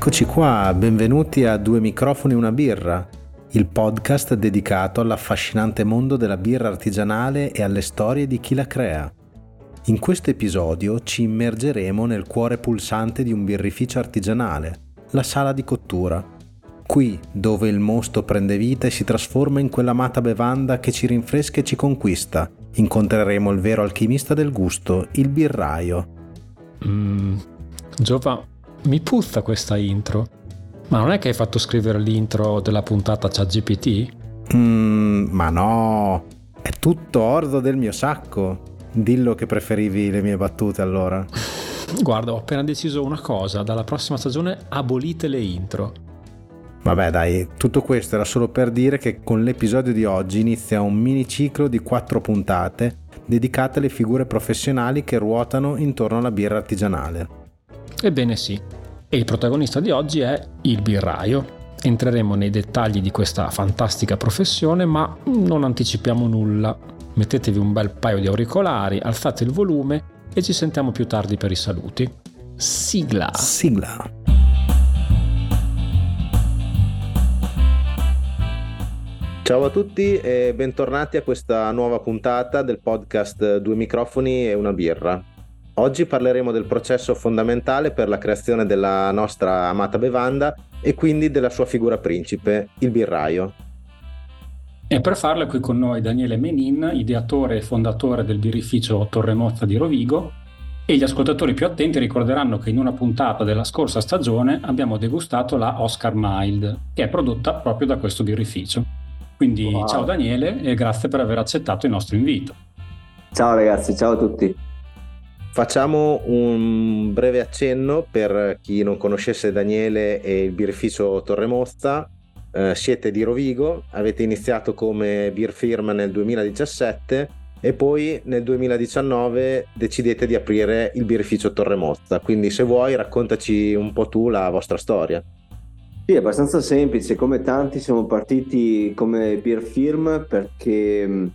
Eccoci qua, benvenuti a Due microfoni e una birra, il podcast dedicato all'affascinante mondo della birra artigianale e alle storie di chi la crea. In questo episodio ci immergeremo nel cuore pulsante di un birrificio artigianale, la sala di cottura. Qui, dove il mosto prende vita e si trasforma in quell'amata bevanda che ci rinfresca e ci conquista, incontreremo il vero alchimista del gusto, il birraio. Mm, Giova, mi puzza questa intro. Ma non è che hai fatto scrivere l'intro della puntata ChatGPT? Mm, ma no, è tutto orzo del mio sacco. Dillo che preferivi le mie battute allora. Guarda, ho appena deciso una cosa, dalla prossima stagione abolite le intro. Vabbè dai, tutto questo era solo per dire che con l'episodio di oggi inizia un mini ciclo di quattro puntate dedicate alle figure professionali che ruotano intorno alla birra artigianale. Ebbene sì, e il protagonista di oggi è il birraio. Entreremo nei dettagli di questa fantastica professione, ma non anticipiamo nulla. Mettetevi un bel paio di auricolari, alzate il volume e ci sentiamo più tardi per i saluti. Sigla. Sigla. Ciao a tutti e bentornati a questa nuova puntata del podcast Due microfoni e una birra. Oggi parleremo del processo fondamentale per la creazione della nostra amata bevanda e quindi della sua figura principe, il birraio. E per farlo è qui con noi Daniele Menin, ideatore e fondatore del birrificio Torremozza di Rovigo. E gli ascoltatori più attenti ricorderanno che in una puntata della scorsa stagione abbiamo degustato la Oscar Mild, che è prodotta proprio da questo birrificio. Quindi wow. ciao Daniele e grazie per aver accettato il nostro invito. Ciao ragazzi, ciao a tutti. Facciamo un breve accenno per chi non conoscesse Daniele e il birrificio Torremozza. Eh, siete di Rovigo, avete iniziato come beer firm nel 2017 e poi nel 2019 decidete di aprire il birrificio Torremozza. Quindi se vuoi raccontaci un po' tu la vostra storia. Sì, è abbastanza semplice, come tanti siamo partiti come beer firm perché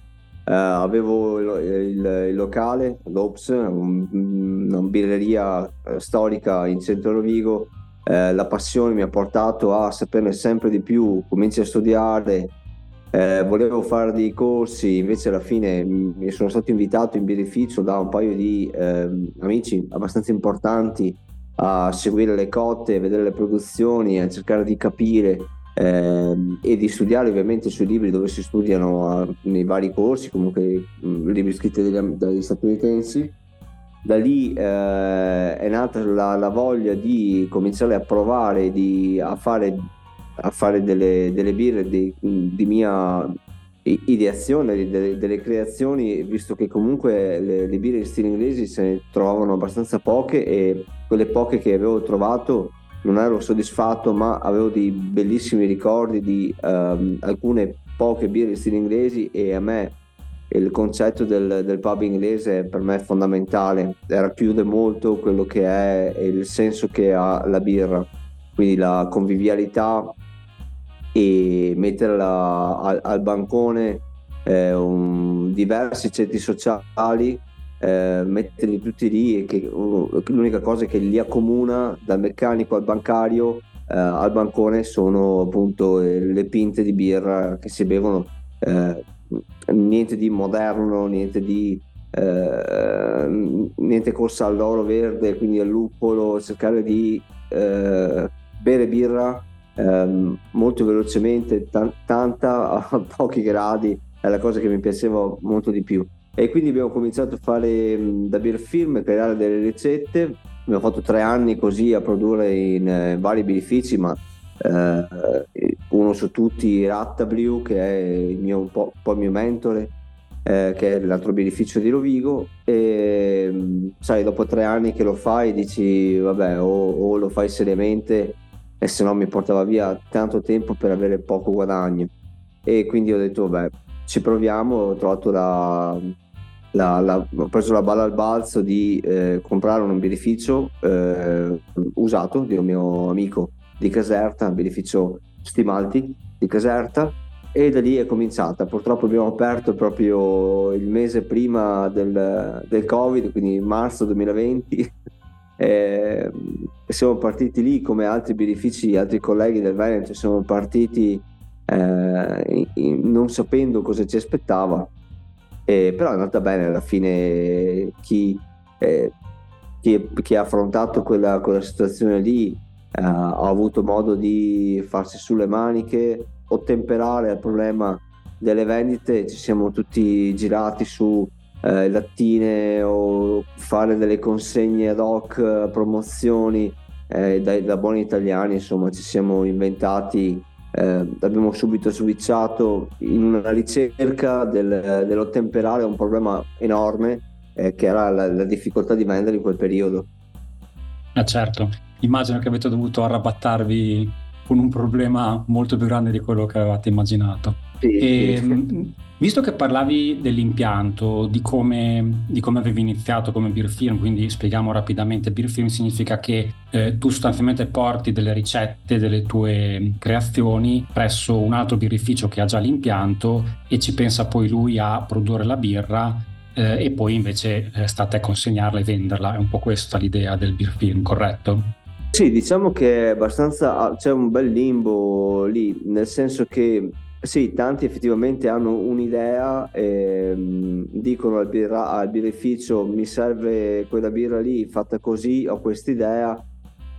Uh, avevo il, il, il, locale, l'Ops, un, una birreria eh, storica in centro Rovigo. Uh, la passione mi ha portato a saperne sempre di più, cominci a studiare, uh, volevo fare dei corsi, invece alla fine mi sono stato invitato in birrificio da un paio di ehm, amici abbastanza importanti a seguire le cotte, a vedere le produzioni, a cercare di capire eh, e di studiare ovviamente sui libri dove si studiano a, nei vari corsi, comunque mh, libri scritti dagli, dagli statunitensi. Da lì eh, è nata la, la, voglia di cominciare a provare di, a fare, a fare delle, delle birre di, di, mia ideazione, delle, delle, creazioni, visto che comunque le, le birre in stile inglesi se ne trovavano abbastanza poche e quelle poche che avevo trovato non ero soddisfatto, ma avevo dei bellissimi ricordi di um, alcune poche birre in stile inglesi e a me il concetto del, del, pub inglese per me è fondamentale, racchiude molto quello che è il senso che ha la birra, quindi la convivialità e metterla al, al bancone eh, un, diversi centri sociali eh, metterli tutti lì e che uh, l'unica cosa che li accomuna dal meccanico al bancario eh, al bancone sono appunto eh, le pinte di birra che si bevono eh, niente di moderno niente di eh, niente corsa all'oro verde quindi al luppolo cercare di eh, bere birra ehm, molto velocemente t- tanta a pochi gradi è la cosa che mi piaceva molto di più e quindi abbiamo cominciato a fare da beer film, creare delle ricette. Abbiamo fatto tre anni così a produrre in eh, vari birrifici, ma eh, uno su tutti Rattabliu, che è il mio, un, po', un po' il mio mentore, eh, che è l'altro birrificio di Rovigo. E sai, dopo tre anni che lo fai, dici vabbè, o, o lo fai seriamente, e se no mi portava via tanto tempo per avere poco guadagno. E quindi ho detto, vabbè, ci proviamo, ho trovato la, la, la, ho preso la balla al balzo di eh, comprare un birrificio eh, usato di un mio amico di Caserta, un birrificio Stimalti di Caserta e da lì è cominciata. Purtroppo abbiamo aperto proprio il mese prima del, del Covid, quindi marzo 2020. e, siamo partiti lì come altri birrifici, altri colleghi del Veneto, siamo partiti eh, in, non sapendo cosa ci aspettava, eh, però è andata bene alla fine chi, eh, chi, chi ha affrontato quella, quella situazione lì eh, ha avuto modo di farsi sulle maniche, ottemperare al problema delle vendite, ci siamo tutti girati su eh, lattine o fare delle consegne ad hoc, promozioni eh, da, da, buoni italiani, insomma ci siamo inventati, eh, abbiamo subito switchato in una ricerca del, a un problema enorme eh, che era la, la difficoltà di vendere in quel periodo. Ah, certo, immagino che avete dovuto arrabattarvi con un problema molto più grande di quello che avevate immaginato. Sì, e, sì. Mm, visto che parlavi dell'impianto, di come, di come, avevi iniziato come beer film, quindi spieghiamo rapidamente, beer film significa che eh, tu sostanzialmente porti delle ricette delle tue creazioni presso un altro birrificio che ha già l'impianto e ci pensa poi lui a produrre la birra eh, e poi invece eh, sta a consegnarla e venderla. È un po' questa l'idea del beer film, corretto? Sì, diciamo che è abbastanza c'è un bel limbo lì, nel senso che sì, tanti effettivamente hanno un'idea, ehm, dicono al, birra, al birrificio mi serve quella birra lì fatta così, ho quest'idea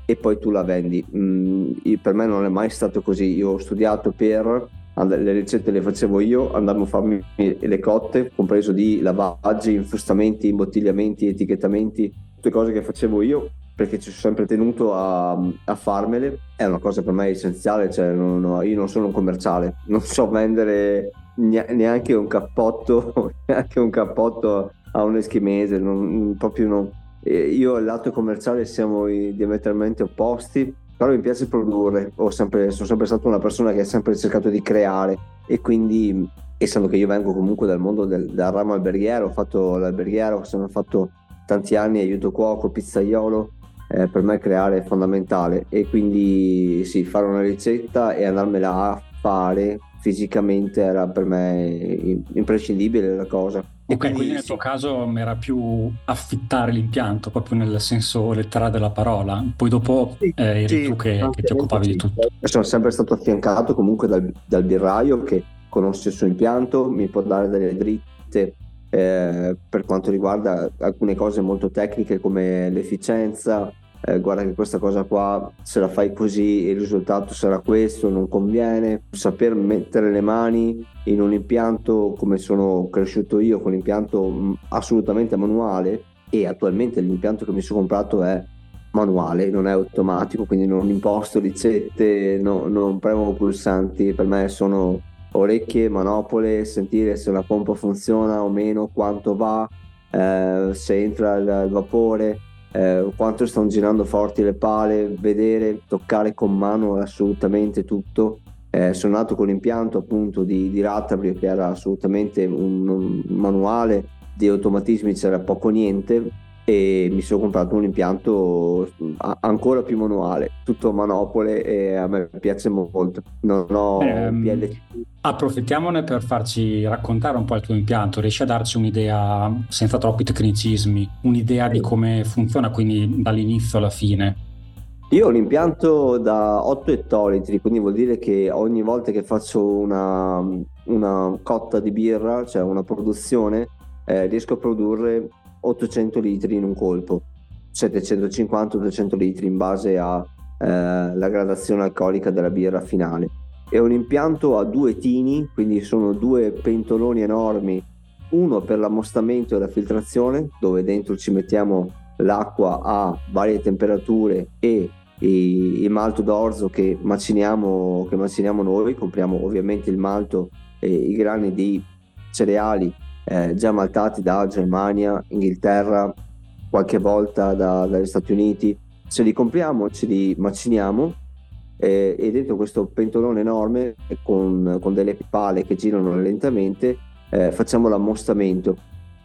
e poi tu la vendi. Mm, per me non è mai stato così, io ho studiato per, le ricette le facevo io, andavo a farmi le cotte, compreso di lavaggi, infustamenti, imbottigliamenti, etichettamenti, tutte cose che facevo io perché ci sono sempre tenuto a, a, farmele, è una cosa per me essenziale, cioè non, no, io non sono un commerciale, non so vendere neanche un cappotto, neanche un cappotto a un eschimese, non, proprio no. Io e il lato commerciale siamo diametralmente opposti, però mi piace produrre, sempre, sono sempre stato una persona che ha sempre cercato di creare e quindi essendo che io vengo comunque dal mondo del, del ramo alberghiero, ho fatto l'alberghiero, sono fatto tanti anni aiuto cuoco, pizzaiolo, eh, per me creare è fondamentale e quindi sì, fare una ricetta e andarmela a fare fisicamente era per me imprescindibile la cosa. Ok, quindi, quindi nel tuo caso era più affittare l'impianto, proprio nel senso letterale della parola, poi dopo sì, eh, eri sì, tu che, che, ti occupavi sì. di tutto. Sono sempre stato affiancato comunque dal, dal birraio che conosce il suo impianto, mi può dare delle dritte eh, per quanto riguarda alcune cose molto tecniche come l'efficienza, eh, guarda che questa cosa qua se la fai così il risultato sarà questo, non conviene, saper mettere le mani in un impianto come sono cresciuto io con l'impianto mm, assolutamente manuale e attualmente l'impianto che mi sono comprato è manuale, non è automatico, quindi non imposto ricette, no, non premo pulsanti, per me sono orecchie, manopole, sentire se la pompa funziona o meno, quanto va, eh, se entra il vapore, eh, quanto stanno girando forti le pale, vedere, toccare con mano assolutamente tutto. Eh, sono nato con l'impianto appunto di, di Rattabrio che era assolutamente un, un manuale di automatismi, c'era poco niente e mi sono comprato un impianto ancora più manuale, tutto manopole e a me piace molto. Non ho eh, PLC. Approfittiamone per farci raccontare un po' il tuo impianto, riesci a darci un'idea senza troppi tecnicismi, un'idea di come funziona quindi dall'inizio alla fine. Io ho l'impianto da 8 ettolitri, quindi vuol dire che ogni volta che faccio una, una cotta di birra, cioè una produzione, eh, riesco a produrre 800 litri in un colpo, 750-800 litri in base alla eh, gradazione alcolica della birra finale. È un impianto a due tini, quindi sono due pentoloni enormi, uno per l'ammostamento e la filtrazione, dove dentro ci mettiamo l'acqua a varie temperature e il malto d'orzo che maciniamo, che maciniamo noi, compriamo ovviamente il malto e i grani di cereali eh, già maltati da Germania, Inghilterra, qualche volta da, dagli Stati Uniti. Ce li compriamo, ce li maciniamo eh, e dentro questo pentolone enorme con, con delle pale che girano lentamente eh, facciamo l'ammostamento.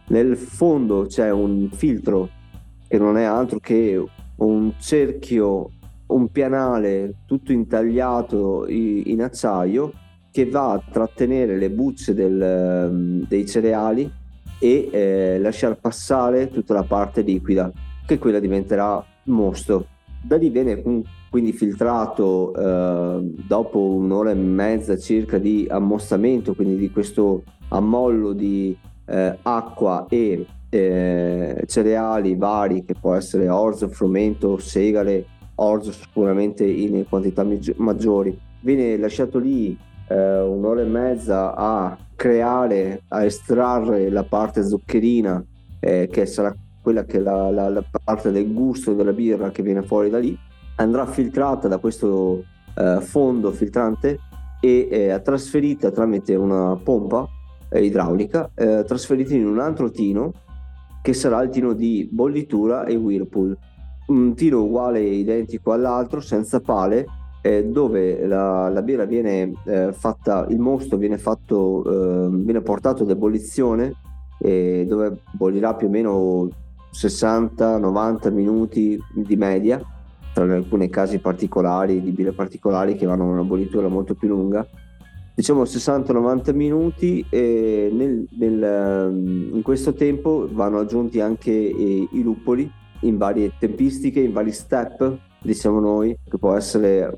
Nel fondo c'è un filtro che non è altro che un cerchio, un pianale tutto intagliato in acciaio che va a trattenere le bucce del, ehm, dei cereali e eh, lasciar passare tutta la parte liquida, che quella diventerà mosto. Da lì viene quindi filtrato eh, dopo un'ora e mezza circa di ammostamento, quindi di questo ammollo di eh, acqua e eh, cereali vari che può essere orzo, frumento, segale, orzo sicuramente in quantità maggiori. Viene lasciato lì eh, un'ora e mezza a creare, a estrarre la parte zuccherina eh, che sarà quella che è la, la, la, parte del gusto della birra che viene fuori da lì, andrà filtrata da questo eh, fondo filtrante e eh, trasferita tramite una pompa eh, idraulica, eh, trasferita in un altro tino che sarà il tino di bollitura e whirlpool. Un tino uguale identico all'altro, senza pale, eh, dove la, la, birra viene eh, fatta, il mosto viene, fatto, eh, viene portato ad ebollizione, dove bollirà più o meno 60-90 minuti di media, tra alcuni casi particolari, di birre particolari che vanno a una bollitura molto più lunga. Diciamo 60-90 minuti e nel, nel, ehm, in questo tempo vanno aggiunti anche i, i luppoli in varie tempistiche, in vari step, diciamo noi, che può essere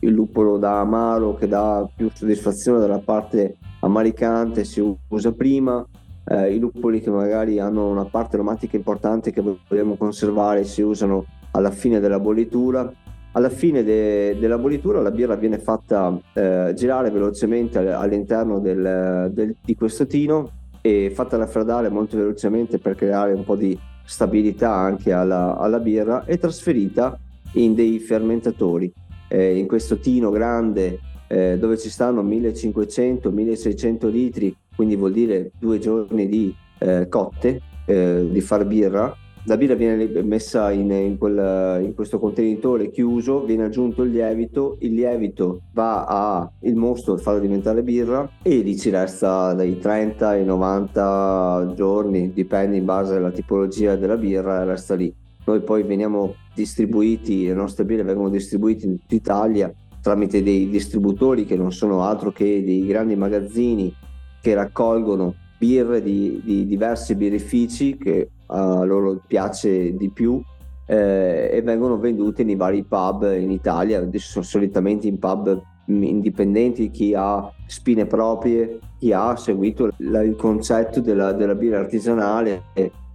il luppolo da amaro che dà più soddisfazione dalla parte amaricante, si usa prima, eh, i luppoli che magari hanno una parte aromatica importante che vogliamo conservare si usano alla fine della bollitura. Alla fine de- della bollitura la birra viene fatta eh, girare velocemente all'interno del, del, di questo tino e fatta raffreddare molto velocemente per creare un po' di stabilità anche alla, alla birra e trasferita in dei fermentatori. Eh, in questo tino grande eh, dove ci stanno 1500-1600 litri quindi vuol dire due giorni di eh, cotte, eh, di far birra. La birra viene messa in, in, quel, in, questo contenitore chiuso, viene aggiunto il lievito, il lievito va al mosto per farlo diventare birra e lì ci resta dai 30 ai 90 giorni, dipende in base alla tipologia della birra, resta lì. Noi poi veniamo distribuiti, le nostre birre vengono distribuite in tutta Italia tramite dei distributori che non sono altro che dei grandi magazzini che raccolgono birre di, di diversi birrifici che a loro piace di più eh, e vengono vendute nei vari pub in Italia, solitamente in pub indipendenti, chi ha spine proprie, chi ha seguito la, il concetto della, della birra artigianale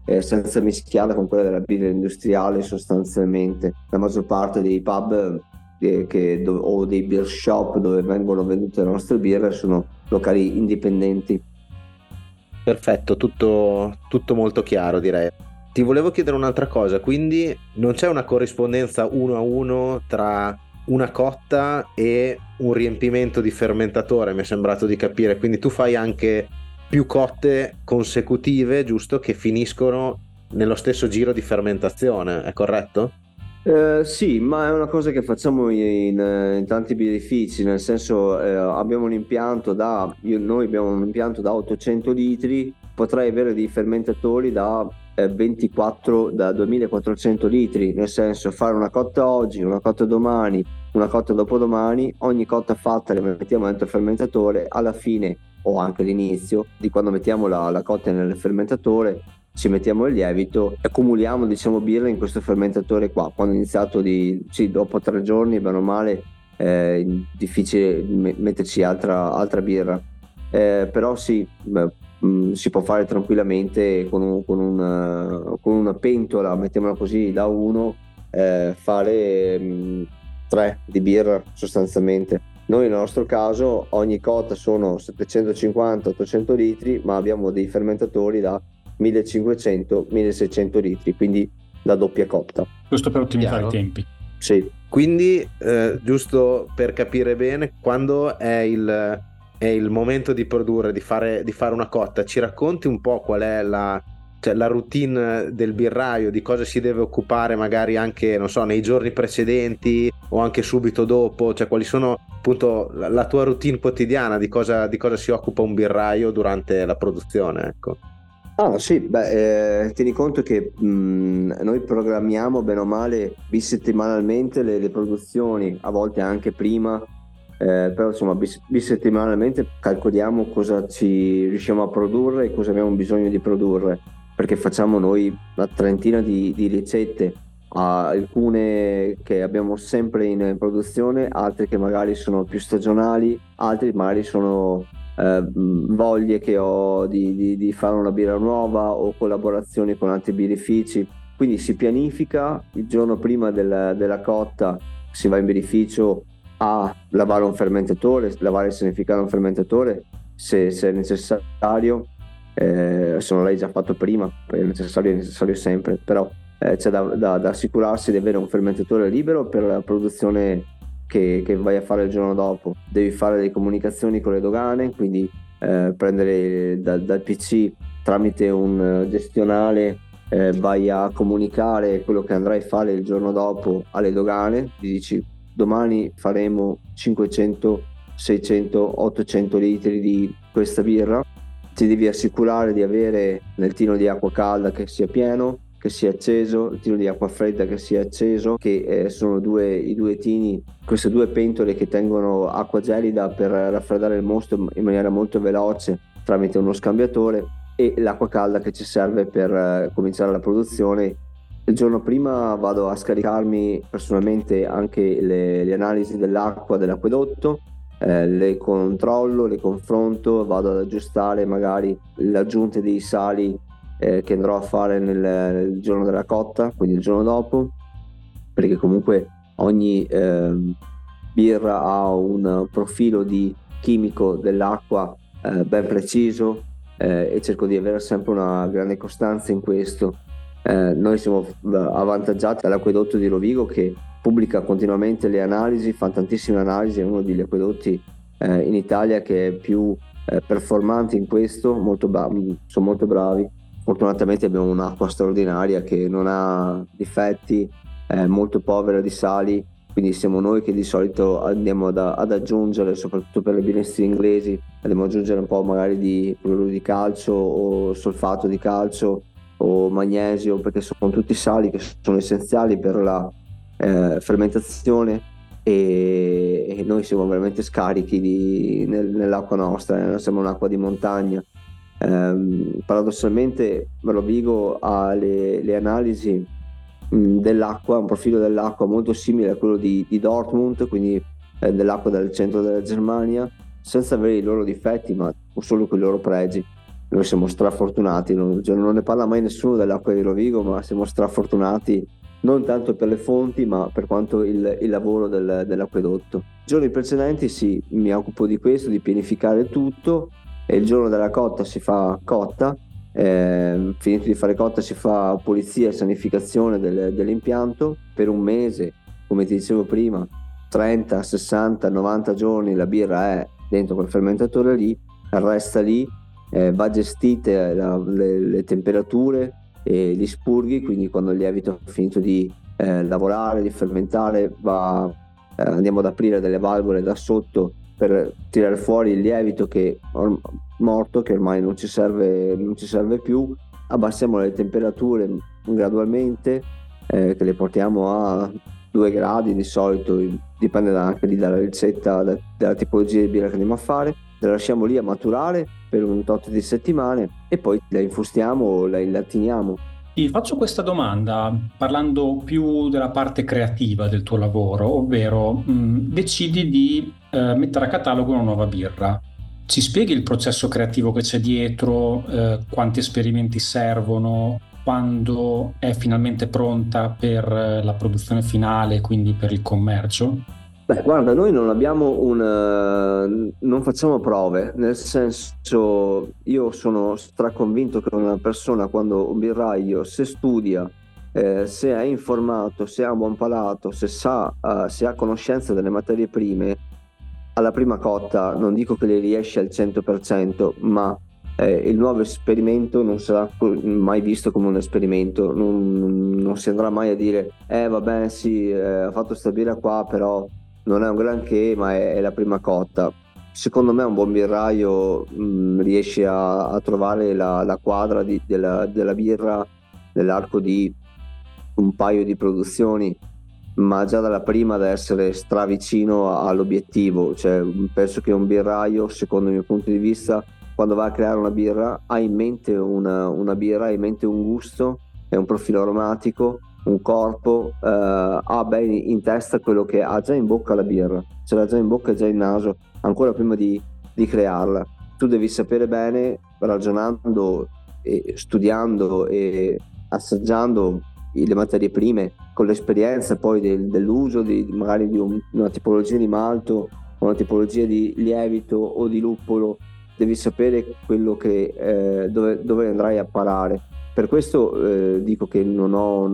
eh, senza mischiarla con quella della birra industriale sostanzialmente. La maggior parte dei pub eh, che, o dei beer shop dove vengono vendute le nostre birre sono locali indipendenti. Perfetto, tutto, tutto molto chiaro direi. Ti volevo chiedere un'altra cosa, quindi non c'è una corrispondenza uno a uno tra una cotta e un riempimento di fermentatore, mi è sembrato di capire, quindi tu fai anche più cotte consecutive, giusto, che finiscono nello stesso giro di fermentazione, è corretto? Eh, sì, ma è una cosa che facciamo in, in tanti birrifici, nel senso eh, abbiamo un impianto da, io, noi abbiamo un impianto da 800 litri, potrei avere dei fermentatori da eh, 24, da 2400 litri, nel senso fare una cotta oggi, una cotta domani, una cotta dopodomani, ogni cotta fatta la mettiamo dentro il fermentatore, alla fine o anche all'inizio di quando mettiamo la, la cotta nel fermentatore ci mettiamo il lievito e accumuliamo diciamo birra in questo fermentatore qua. Quando ho iniziato di sì, dopo tre giorni bene o male è difficile metterci altra, altra birra. Eh, però sì beh, mm, si può fare tranquillamente con, un, con, un, con, una pentola mettiamola così da uno eh, fare mh, mm, tre di birra sostanzialmente noi nel nostro caso ogni cotta sono 750-800 litri ma abbiamo dei fermentatori da 1500-1600 litri, quindi la doppia cotta. Giusto per ottimizzare Chiaro. i tempi. Sì. Quindi, eh, giusto per capire bene, quando è il, è il momento di produrre, di fare, di fare, una cotta, ci racconti un po' qual è la, cioè, la routine del birraio, di cosa si deve occupare magari anche, non so, nei giorni precedenti o anche subito dopo, cioè quali sono appunto la, tua routine quotidiana, di cosa, di cosa si occupa un birraio durante la produzione, ecco. Ah sì, beh, eh, tieni conto che mh, mm, noi programmiamo bene o male bisettimanalmente le, le produzioni, a volte anche prima, eh, però insomma bis, bisettimanalmente calcoliamo cosa ci riusciamo a produrre e cosa abbiamo bisogno di produrre, perché facciamo noi una trentina di, di ricette alcune che abbiamo sempre in produzione, altre che magari sono più stagionali, altre magari sono eh, voglie che ho di, di, di, fare una birra nuova o collaborazioni con altri birrifici. Quindi si pianifica il giorno prima del, della cotta, si va in birrificio a lavare un fermentatore, lavare e sanificare un fermentatore se, se è necessario. Eh, se non l'hai già fatto prima, è necessario, è necessario sempre, però eh, c'è da, da, da, assicurarsi di avere un fermentatore libero per la produzione che, che, vai a fare il giorno dopo. Devi fare le comunicazioni con le dogane, quindi eh, prendere da, dal PC tramite un gestionale eh, vai a comunicare quello che andrai a fare il giorno dopo alle dogane, gli dici domani faremo 500, 600, 800 litri di questa birra, ti devi assicurare di avere nel tino di acqua calda che sia pieno, che sia acceso, il tino di acqua fredda che sia acceso, che eh, sono due, i due tini, queste due pentole che tengono acqua gelida per raffreddare il mosto in maniera molto veloce tramite uno scambiatore e l'acqua calda che ci serve per eh, cominciare la produzione. Il giorno prima vado a scaricarmi personalmente anche le, le analisi dell'acqua dell'acquedotto, eh, le controllo, le confronto, vado ad aggiustare magari le aggiunte dei sali eh, che andrò a fare nel, nel, giorno della cotta, quindi il giorno dopo, perché comunque ogni eh, birra ha un profilo di chimico dell'acqua eh, ben preciso eh, e cerco di avere sempre una grande costanza in questo. Eh, noi siamo avvantaggiati dall'acquedotto di Rovigo che pubblica continuamente le analisi, fa tantissime analisi, è uno degli acquedotti eh, in Italia che è più performante in questo, molto bra- sono molto bravi. Fortunatamente abbiamo un'acqua straordinaria che non ha difetti, è molto povera di sali, quindi siamo noi che di solito andiamo ad, ad aggiungere, soprattutto per le birrestine inglesi, andiamo ad aggiungere un po' magari di cloruro di calcio o solfato di calcio o magnesio, perché sono tutti sali che sono essenziali per la eh, fermentazione e, e, noi siamo veramente scarichi di, nel, nell'acqua nostra, eh? siamo un'acqua di montagna Ehm, paradossalmente Rovigo ha le, le analisi mh, dell'acqua, un profilo dell'acqua molto simile a quello di, di Dortmund, quindi eh, dell'acqua del centro della Germania, senza avere i loro difetti, ma solo con i loro pregi. Noi siamo strafortunati, non, cioè non ne parla mai nessuno dell'acqua di Rovigo, ma siamo strafortunati non tanto per le fonti, ma per quanto il, il lavoro del, dell'acquedotto. I giorni precedenti sì, mi occupo di questo, di pianificare tutto e il giorno della cotta si fa cotta, eh, finito di fare cotta si fa pulizia e sanificazione del, dell'impianto per un mese, come ti dicevo prima, 30, 60, 90 giorni la birra è dentro quel fermentatore lì, resta lì, eh, va gestite la, le, le, temperature e gli spurghi, quindi quando il lievito ha finito di eh, lavorare, di fermentare, va, eh, andiamo ad aprire delle valvole da sotto per tirare fuori il lievito che è morto, che ormai non ci serve, non ci serve più, abbassiamo le temperature gradualmente, eh, che le portiamo a 2 gradi di solito, dipende anche lì dalla ricetta, da, dalla tipologia di birra che andiamo a fare, le lasciamo lì a maturare per un tot di settimane e poi la infustiamo o la illattiniamo. Ti faccio questa domanda parlando più della parte creativa del tuo lavoro, ovvero mh, decidi di eh, mettere a catalogo una nuova birra. Ci spieghi il processo creativo che c'è dietro, eh, quanti esperimenti servono, quando è finalmente pronta per eh, la produzione finale, quindi per il commercio? Beh, guarda, noi non abbiamo un. non facciamo prove, nel senso, io sono straconvinto che una persona, quando un birraio, se studia, eh, se è informato, se ha un buon palato, se sa, uh, se ha conoscenza delle materie prime, alla prima cotta non dico che le riesce al 100%, ma eh, il nuovo esperimento non sarà mai visto come un esperimento, non, non si andrà mai a dire, eh vabbè sì, eh, ho fatto sta birra qua, però non è un granché, ma è, è la prima cotta. Secondo me un buon birraio mh, mm, riesce a, a, trovare la, la quadra di, della, della birra nell'arco di un paio di produzioni ma già dalla prima ad essere stravicino all'obiettivo. Cioè, penso che un birraio, secondo il mio punto di vista, quando va a creare una birra, ha in mente una, una birra, ha in mente un gusto e un profilo aromatico un corpo eh, ha ben in testa quello che ha già in bocca la birra, ce l'ha già in bocca e già in naso, ancora prima di, di crearla. Tu devi sapere bene, ragionando, e studiando e assaggiando le materie prime, con l'esperienza poi del, dell'uso di, magari di un, una tipologia di malto, una tipologia di lievito o di luppolo, devi sapere quello che, eh, dove, dove andrai a parare per questo eh, dico che non, ho,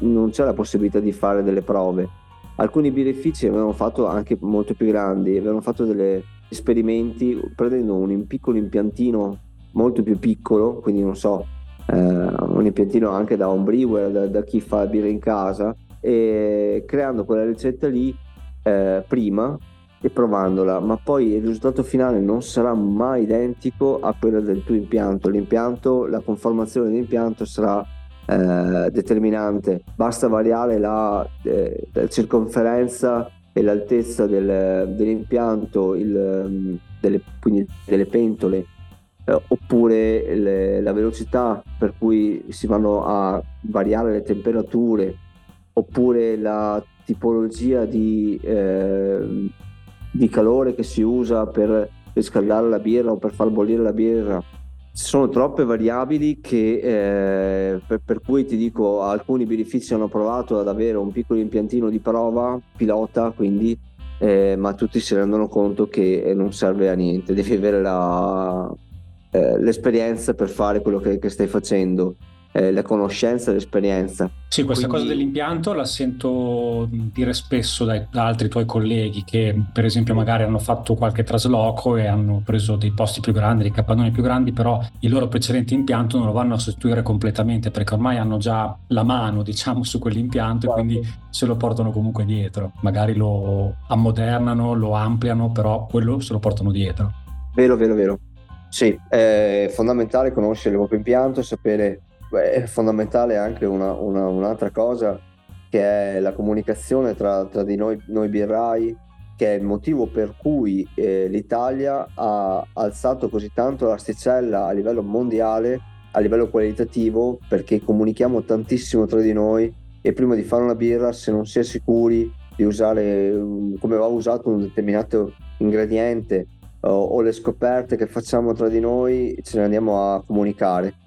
non, c'è la possibilità di fare delle prove. Alcuni birrifici avevano fatto anche molto più grandi, avevano fatto degli esperimenti prendendo un piccolo impiantino molto più piccolo, quindi non so, eh, un impiantino anche da un brewer, da, da chi fa birra in casa, e creando quella ricetta lì eh, prima e provandola, ma poi il risultato finale non sarà mai identico a quello del tuo impianto. L'impianto, la conformazione dell'impianto sarà eh, determinante, basta variare la, eh, la, circonferenza e l'altezza del, dell'impianto, il, delle, quindi delle pentole, eh, oppure le, la velocità per cui si vanno a variare le temperature, oppure la tipologia di eh, di calore che si usa per riscaldare la birra o per far bollire la birra. Ci sono troppe variabili che, eh, per, per, cui ti dico, alcuni birrifici hanno provato ad avere un piccolo impiantino di prova, pilota, quindi, eh, ma tutti si rendono conto che non serve a niente, devi avere la, eh, l'esperienza per fare quello che, che stai facendo eh, la conoscenza e l'esperienza. Sì, questa Quindi... cosa dell'impianto la sento dire spesso dai, da altri tuoi colleghi che per esempio magari hanno fatto qualche trasloco e hanno preso dei posti più grandi, dei capannoni più grandi, però il loro precedente impianto non lo vanno a sostituire completamente perché ormai hanno già la mano diciamo su quell'impianto e quindi se lo portano comunque dietro. Magari lo ammodernano, lo ampliano, però quello se lo portano dietro. Vero, vero, vero. Sì, è fondamentale conoscere il proprio impianto, sapere Beh, è fondamentale anche una, una, un'altra cosa che è la comunicazione tra, tra di noi, noi birrai, che è il motivo per cui eh, l'Italia ha alzato così tanto l'asticella a livello mondiale, a livello qualitativo, perché comunichiamo tantissimo tra di noi e prima di fare una birra, se non si è sicuri di usare come va usato un determinato ingrediente o, o le scoperte che facciamo tra di noi, ce ne andiamo a comunicare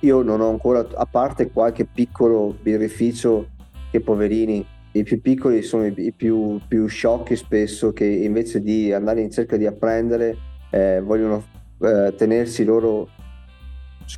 io non ho ancora, a parte qualche piccolo birrificio che poverini, i più piccoli sono i, più, più, sciocchi spesso che invece di andare in cerca di apprendere eh, vogliono eh, tenersi i loro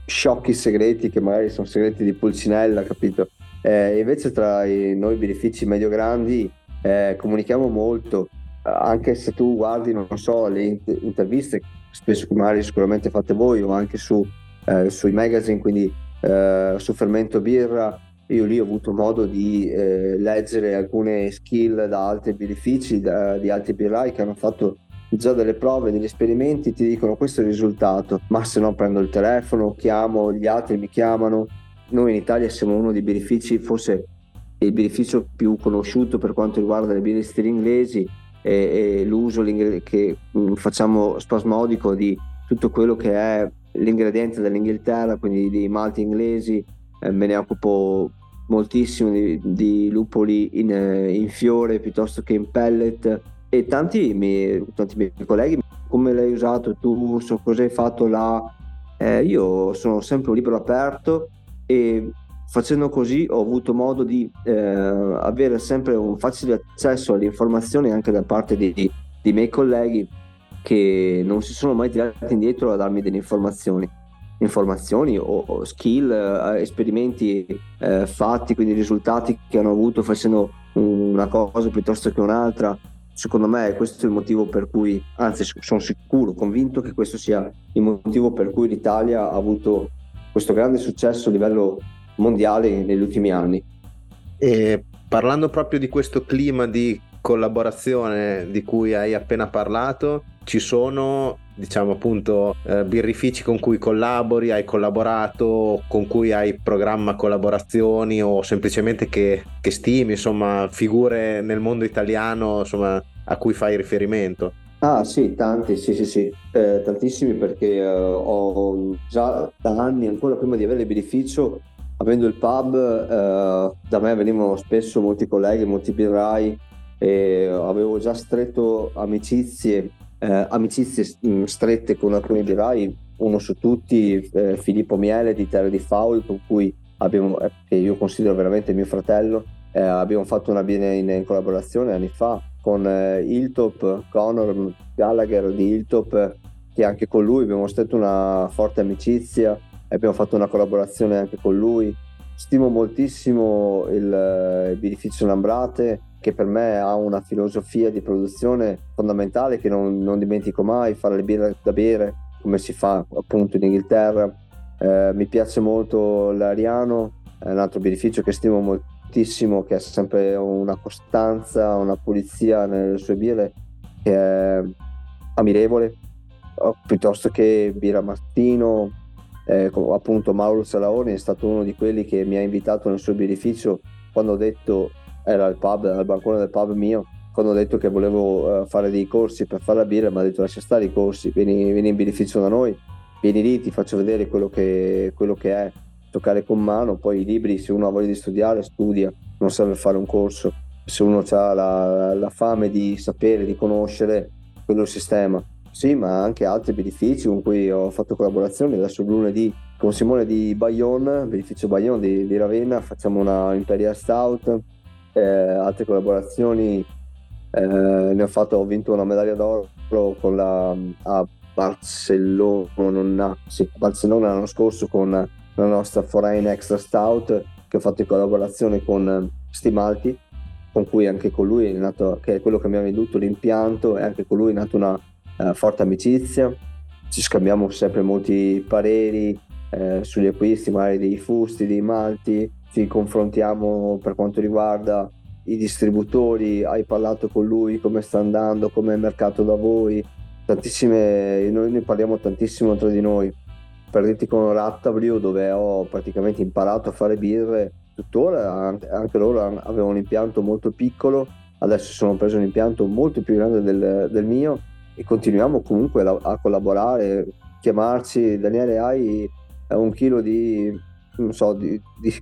sciocchi segreti che magari sono segreti di pulcinella, capito? Eh, invece tra i, noi birrifici medio-grandi eh, comunichiamo molto, anche se tu guardi, non so, le interviste, spesso magari sicuramente fate voi o anche su eh, sui magazine, quindi eh, su Fermento Birra. Io lì ho avuto modo di eh, leggere alcune skill da altri birrifici, da, di altri birrai che hanno fatto già delle prove, degli esperimenti, ti dicono questo è il risultato, ma se no prendo il telefono, chiamo, gli altri mi chiamano. Noi in Italia siamo uno dei birrifici, forse il birrificio più conosciuto per quanto riguarda le birre stile inglesi e, e l'uso che mm, facciamo spasmodico di tutto quello che è l'ingrediente dell'Inghilterra, quindi di malti inglesi, eh, me ne occupo moltissimo di, di lupoli in, eh, in, fiore piuttosto che in pellet. E tanti, miei, tanti miei colleghi come l'hai usato tu, so cosa hai fatto là, eh, io sono sempre un libro aperto e facendo così ho avuto modo di eh, avere sempre un facile accesso alle informazioni anche da parte di, di, di miei colleghi che non si sono mai tirati indietro a darmi delle informazioni informazioni o, o skill, eh, esperimenti eh, fatti, quindi risultati che hanno avuto facendo una cosa piuttosto che un'altra. Secondo me questo è il motivo per cui, anzi sono sicuro, convinto che questo sia il motivo per cui l'Italia ha avuto questo grande successo a livello mondiale negli ultimi anni. E parlando proprio di questo clima di collaborazione di cui hai appena parlato, ci sono diciamo appunto eh, birrifici con cui collabori, hai collaborato, con cui hai programma collaborazioni o semplicemente che, che stimi, insomma, figure nel mondo italiano insomma, a cui fai riferimento? Ah sì, tanti, sì sì sì, eh, tantissimi perché eh, ho già da anni, ancora prima di avere il birrificio, avendo il pub, eh, da me venivano spesso molti colleghi, molti birrai e avevo già stretto amicizie, eh, amicizie mm, strette con alcuni birrai, uno su tutti, eh, Filippo Miele di Terra di Faul, con cui abbiamo, eh, che io considero veramente mio fratello, eh, abbiamo fatto una birra in, in, collaborazione anni fa con eh, Hilltop, Conor Gallagher di Hilltop, che anche con lui abbiamo stretto una forte amicizia abbiamo fatto una collaborazione anche con lui. Stimo moltissimo il, il birrificio Lambrate che per me ha una filosofia di produzione fondamentale che non, non dimentico mai, fare le birre da bere come si fa appunto in Inghilterra. Eh, mi piace molto l'Ariano, è un altro birrificio che stimo moltissimo, che ha sempre una costanza, una pulizia nelle sue birre che è ammirevole, piuttosto che Birra Martino, eh, appunto Mauro Salaoni è stato uno di quelli che mi ha invitato nel suo birrificio quando ho detto, era al pub, al bancone del pub mio, quando ho detto che volevo uh, fare dei corsi per fare la birra, mi ha detto lascia stare i corsi, vieni, vieni in birrificio da noi, vieni lì, ti faccio vedere quello che, quello che è, toccare con mano, poi i libri, se uno ha voglia di studiare, studia, non serve fare un corso, se uno ha la, la fame di sapere, di conoscere, quello sistema. Sì, ma anche altri benefici con cui ho fatto collaborazioni. Adesso lunedì con Simone di Bayonne, beneficio Bayonne di, di Ravenna, facciamo una Imperial Stout, eh, altre collaborazioni. Eh, ne ho fatto, ho vinto una medaglia d'oro con la, a Barcellona, sì, Barcellona l'anno scorso con la nostra Foreign Extra Stout che ho fatto in collaborazione con Stimalti con cui anche con lui è nato, che è quello che mi ha venduto l'impianto e anche con lui è nata una eh, forte amicizia, ci scambiamo sempre molti pareri eh, sugli acquisti, magari dei fusti, dei malti, ci confrontiamo per quanto riguarda i distributori, hai parlato con lui, come sta andando, come è il mercato da voi, tantissime, noi ne parliamo tantissimo tra di noi. Per dirti con Rattablio dove ho praticamente imparato a fare birre, tuttora anche loro avevano un impianto molto piccolo, adesso sono preso un impianto molto più grande del, del mio e continuiamo comunque a collaborare, chiamarci, Daniele hai un chilo di, so, di, di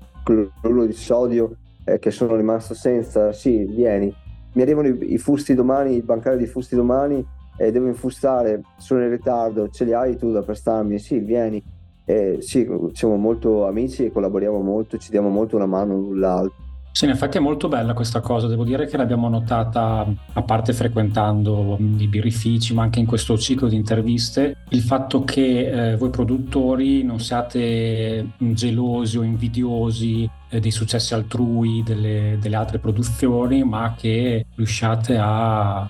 cloruro di sodio eh, che sono rimasto senza, sì, vieni. Mi arrivano i, i fusti domani, il bancario di fusti domani e devo infustare, sono in ritardo, ce li hai tu da prestarmi? Sì, vieni. Eh, sì, siamo molto amici e collaboriamo molto, ci diamo molto una mano l'un l'altro. Sì, in effetti è molto bella questa cosa, devo dire che l'abbiamo notata, a parte frequentando i birrifici, ma anche in questo ciclo di interviste, il fatto che eh, voi produttori non siate gelosi o invidiosi eh, dei successi altrui, delle, delle altre produzioni, ma che riusciate a...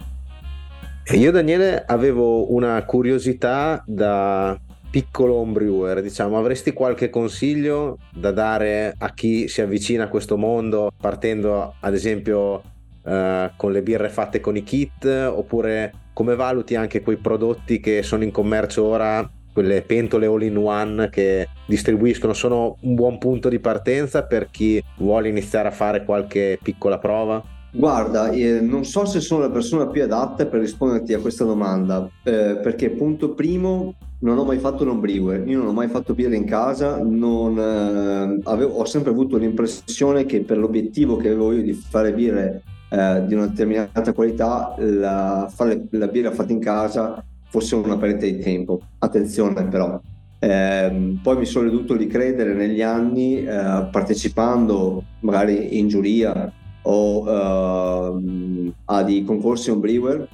Io Daniele avevo una curiosità da piccolo homebrewer, diciamo, avresti qualche consiglio da dare a chi si avvicina a questo mondo partendo ad esempio eh, con le birre fatte con i kit oppure come valuti anche quei prodotti che sono in commercio ora quelle pentole all in one che distribuiscono sono un buon punto di partenza per chi vuole iniziare a fare qualche piccola prova? Guarda, eh, non so se sono la persona più adatta per risponderti a questa domanda, eh, perché punto primo non ho mai fatto un brewer, io non ho mai fatto birra in casa, non, eh, avevo, ho sempre avuto l'impressione che per l'obiettivo che avevo io di fare birre eh, di una determinata qualità, la, fare la birra fatta in casa fosse una perdita di tempo. Attenzione però, eh, poi mi sono dovuto ricredere negli anni eh, partecipando magari in giuria o uh, a dei concorsi on brewer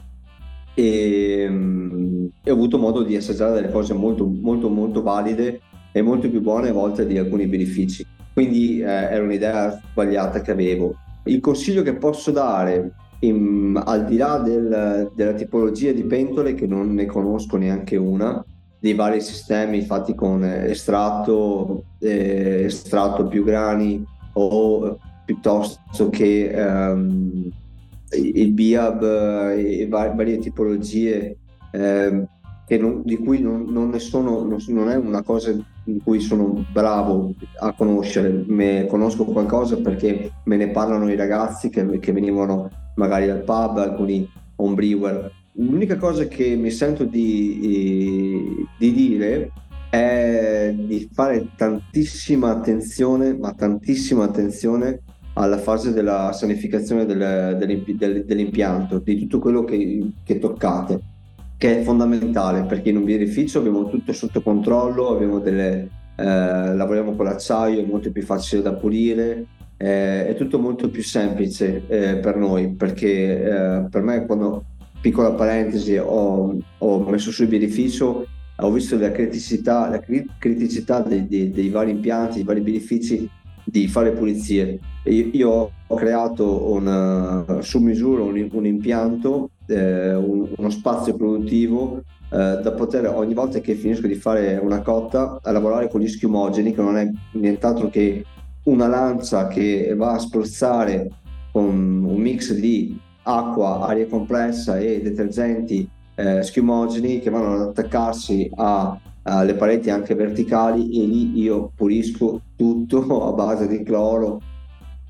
e, um, e, ho avuto modo di assaggiare delle cose molto molto molto valide e molto più buone a volte di alcuni benefici. Quindi eh, era un'idea sbagliata che avevo. Il consiglio che posso dare in, al di là del, della tipologia di pentole che non ne conosco neanche una dei vari sistemi fatti con estratto eh, estratto più grani o piuttosto che um, il BIAB e varie tipologie eh, non, di cui non, non, ne sono, non, non, è una cosa in cui sono bravo a conoscere, me, conosco qualcosa perché me ne parlano i ragazzi che, che venivano magari al pub, alcuni homebrewer. L'unica cosa che mi sento di, di dire è di fare tantissima attenzione, ma tantissima attenzione alla fase della sanificazione del, del, dell'impianto, di tutto quello che, che, toccate, che è fondamentale perché in un birrificio abbiamo tutto sotto controllo, abbiamo delle, eh, lavoriamo con l'acciaio, è molto più facile da pulire, eh, è tutto molto più semplice eh, per noi perché eh, per me quando, piccola parentesi, ho, ho messo sul birrificio ho visto la criticità, la criticità dei, dei, dei vari impianti, dei vari birrifici di fare pulizie. Io, ho creato una, su misura un, un impianto, eh, un, uno spazio produttivo eh, da poter ogni volta che finisco di fare una cotta a lavorare con gli schiumogeni, che non è nient'altro che una lancia che va a spruzzare con un mix di acqua, aria compressa e detergenti eh, schiumogeni che vanno ad attaccarsi a alle pareti anche verticali e lì io pulisco tutto a base di cloro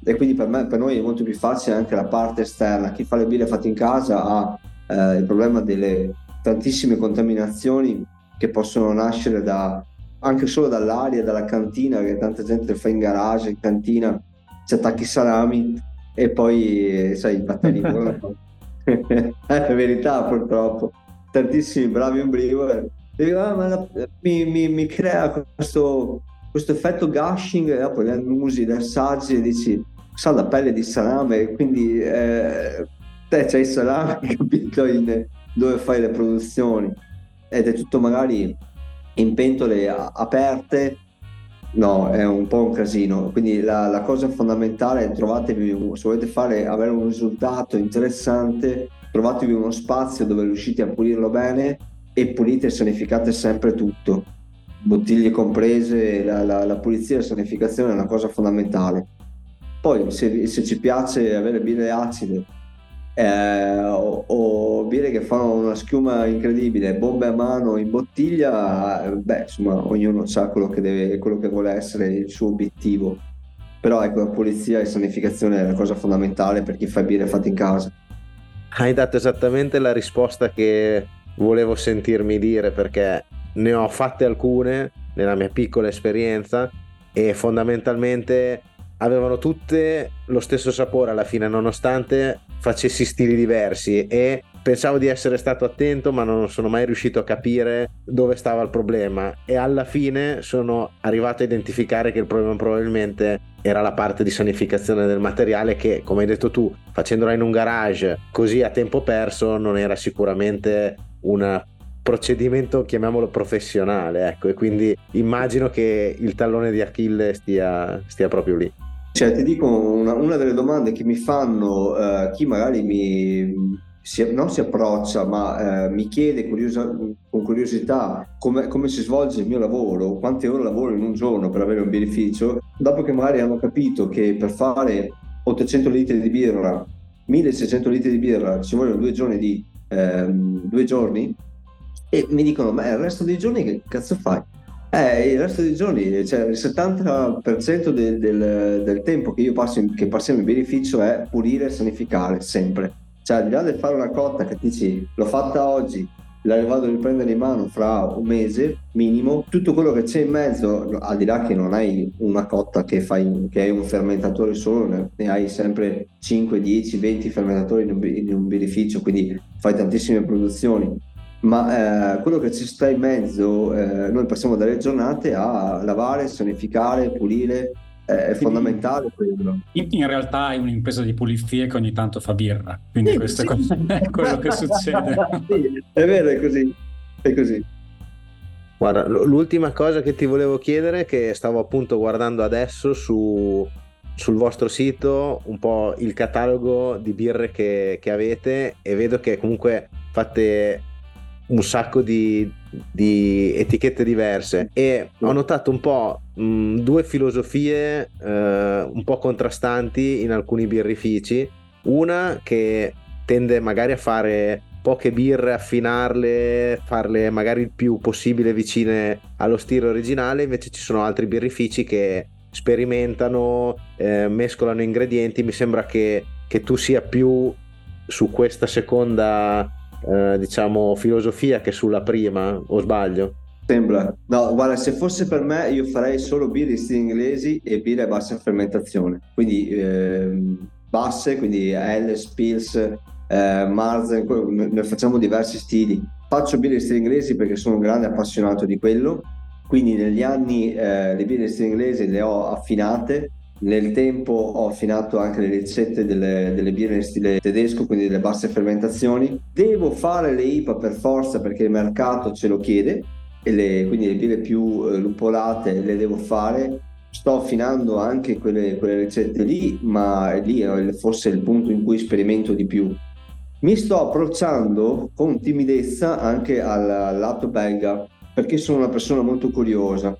e quindi per, me, per noi è molto più facile anche la parte esterna. Chi fa le birre fatte in casa ha eh, il problema delle tantissime contaminazioni che possono nascere da, anche solo dall'aria, dalla cantina, che tanta gente fa in garage, in cantina, ci attacchi salami e poi, sai, i batteri è la verità purtroppo. Tantissimi bravi ombrivori mi, mi, mi, crea questo, questo, effetto gushing e poi usi le assaggi e dici sa la pelle di salame quindi eh, te c'hai salame capito in, dove fai le produzioni. Ed è tutto magari in pentole aperte. No è un po' un casino. Quindi la, la cosa fondamentale è trovatevi se volete fare avere un risultato interessante trovatevi uno spazio dove riuscite a pulirlo bene e pulite e sanificate sempre tutto, bottiglie comprese, la, la, la pulizia e la sanificazione è una cosa fondamentale. Poi se, se ci piace avere birre acide eh, o, o, birre che fanno una schiuma incredibile, bombe a mano in bottiglia, beh insomma ognuno sa quello che, deve, quello che vuole essere il suo obiettivo. Però ecco, la pulizia e sanificazione è la cosa fondamentale per chi fa birre fatte in casa. Hai dato esattamente la risposta che volevo sentirmi dire perché ne ho fatte alcune nella mia piccola esperienza e fondamentalmente avevano tutte lo stesso sapore alla fine nonostante facessi stili diversi e pensavo di essere stato attento ma non sono mai riuscito a capire dove stava il problema. E alla fine sono arrivato a identificare che il problema probabilmente era la parte di sanificazione del materiale che come hai detto tu facendola in un garage così a tempo perso non era sicuramente un procedimento, chiamiamolo professionale, ecco, e quindi immagino che il tallone di Achille stia, stia proprio lì. Cioè, ti dico una, una delle domande che mi fanno uh, chi magari mi, si, non si approccia, ma uh, mi chiede curiosa, con curiosità come, come, si svolge il mio lavoro, quante ore lavoro in un giorno per avere un beneficio, dopo che magari hanno capito che per fare 800 litri di birra, 1600 litri di birra ci vogliono due giorni di ehm, due giorni e mi dicono ma il resto dei giorni che cazzo fai? Eh, il resto dei giorni, cioè il 70% del, del, del tempo che io passo in, che passiamo in beneficio è pulire e sanificare sempre. Cioè, al di là del fare una cotta che dici l'ho fatta oggi, la vado a riprendere in mano fra un mese minimo, tutto quello che c'è in mezzo, al di là che non hai una cotta che, fai, che hai un fermentatore solo, ne, hai sempre 5, 10, 20 fermentatori in un, in quindi fai tantissime produzioni. Ma eh, quello che ci sta in mezzo, eh, noi passiamo dalle giornate a lavare, sanificare, pulire, è fondamentale quello. In, in, realtà è un'impresa di pulizie che ogni tanto fa birra, quindi sì, questo sì. è quello che succede. sì, è vero, è così. È così. Guarda, l'ultima cosa che ti volevo chiedere, che stavo appunto guardando adesso su, sul vostro sito, un po' il catalogo di birre che, che avete e vedo che comunque fate un sacco di, di etichette diverse e ho notato un po' mh, due filosofie eh, un po' contrastanti in alcuni birrifici. Una che tende magari a fare poche birre, affinarle, farle magari il più possibile vicine allo stile originale, invece ci sono altri birrifici che sperimentano, eh, mescolano ingredienti. Mi sembra che, che tu sia più su questa seconda eh, diciamo filosofia che sulla prima o sbaglio? Sembra. No, guarda, se fosse per me io farei solo birre stili inglesi e birre a bassa fermentazione. Quindi eh, basse, quindi Helles, Pils, eh, Marzen, ne facciamo diversi stili. Faccio birre stili inglesi perché sono un grande appassionato di quello. Quindi negli anni eh, le birre stili inglesi le ho affinate. Nel tempo ho affinato anche le ricette delle, delle birre in stile tedesco, quindi delle basse fermentazioni. Devo fare le IPA per forza perché il mercato ce lo chiede le, quindi le birre più eh, lupolate le devo fare. Sto affinando anche quelle, quelle ricette lì, ma lì è forse il punto in cui sperimento di più. Mi sto approcciando con timidezza anche al lato belga, perché sono una persona molto curiosa.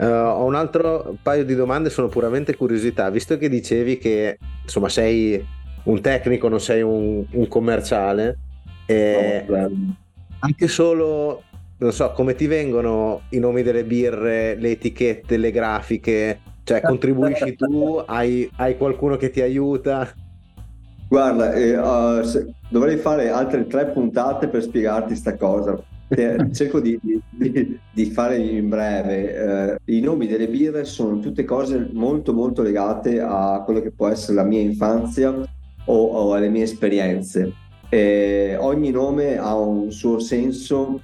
Uh, ho un altro paio di domande, sono puramente curiosità. Visto che dicevi che insomma sei un tecnico, non sei un, un commerciale, eh, no, anche solo non so, come ti vengono i nomi delle birre, le etichette, le grafiche? Cioè, contribuisci tu? Hai, hai qualcuno che ti aiuta? Guarda, eh, uh, se, dovrei fare altre tre puntate per spiegarti questa cosa. Eh, cerco di, di, di, fare in breve. Eh, I nomi delle birre sono tutte cose molto molto legate a quello che può essere la mia infanzia o, o alle mie esperienze. Eh, ogni nome ha un suo senso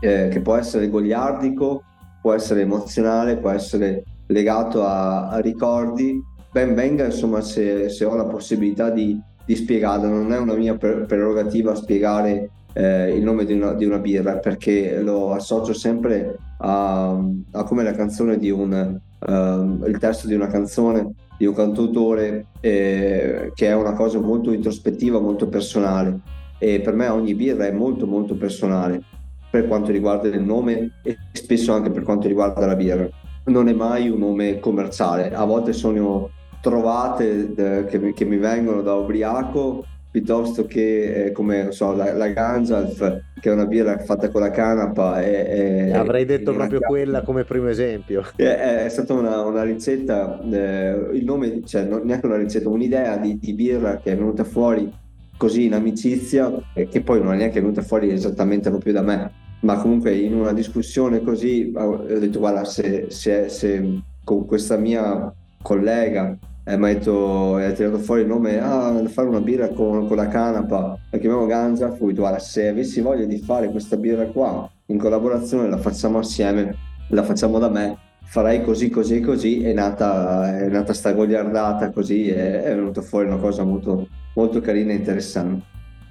eh, che può essere goliardico, può essere emozionale, può essere legato a, a ricordi. Ben venga insomma se, se ho la possibilità di, di, spiegarlo, non è una mia prerogativa spiegare eh, il nome di una, di una, birra perché lo associo sempre a, a come la canzone di un, uh, il testo di una canzone di un cantautore eh, che è una cosa molto introspettiva, molto personale e per me ogni birra è molto molto personale per quanto riguarda il nome e spesso anche per quanto riguarda la birra. Non è mai un nome commerciale, a volte sono trovate eh, che, che, mi vengono da ubriaco piuttosto che eh, come so, la, la Ganjalf che è una birra fatta con la canapa e, e, avrei detto proprio chiave. quella come primo esempio è, è stata una, una ricetta eh, il nome cioè non neanche una ricetta un'idea di, di birra che è venuta fuori così in amicizia che poi non è neanche venuta fuori esattamente proprio da me ma comunque in una discussione così ho detto guarda se, se, se con questa mia collega eh, mi ha, detto, ha tirato fuori il nome ah, fare una birra con, con la canapa. La chiamiamo ho detto guarda se avessi voglia di fare questa birra qua in collaborazione la facciamo assieme la facciamo da me farei così così così. È nata, è nata sta goliardata così e è venuta fuori una cosa molto, molto carina e interessante.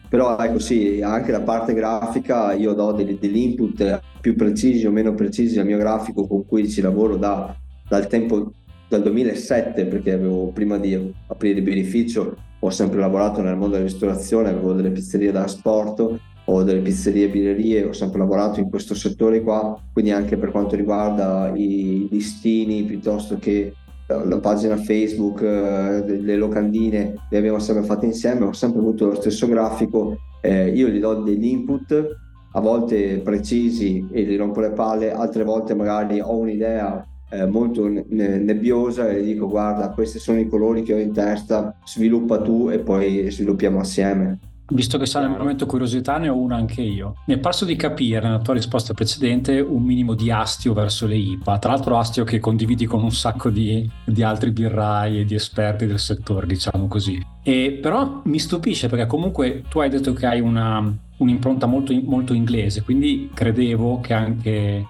Però ecco sì, anche la parte grafica io do degli, degli, input più precisi o meno precisi al mio grafico con cui ci lavoro da, dal tempo dal 2007 perché avevo prima di aprire il beneficio ho sempre lavorato nel mondo della ristorazione avevo delle pizzerie da sport ho delle pizzerie e birrerie ho sempre lavorato in questo settore qua quindi anche per quanto riguarda i listini piuttosto che la pagina Facebook, eh, le locandine, le abbiamo sempre fatte insieme, ho sempre avuto lo stesso grafico, eh, io gli do degli input, a volte precisi e gli rompo le palle, altre volte magari ho un'idea eh, molto nebbiosa e dico guarda questi sono i colori che ho in testa, sviluppa tu e poi sviluppiamo assieme. Visto che sale il momento curiosità, ne ho una anche io. Mi è parso di capire nella tua risposta precedente un minimo di astio verso le IPA. Tra l'altro, astio che condividi con un sacco di, di altri birrai e di esperti del settore, diciamo così. E però mi stupisce perché comunque tu hai detto che hai una, un'impronta molto, molto inglese, quindi credevo che anche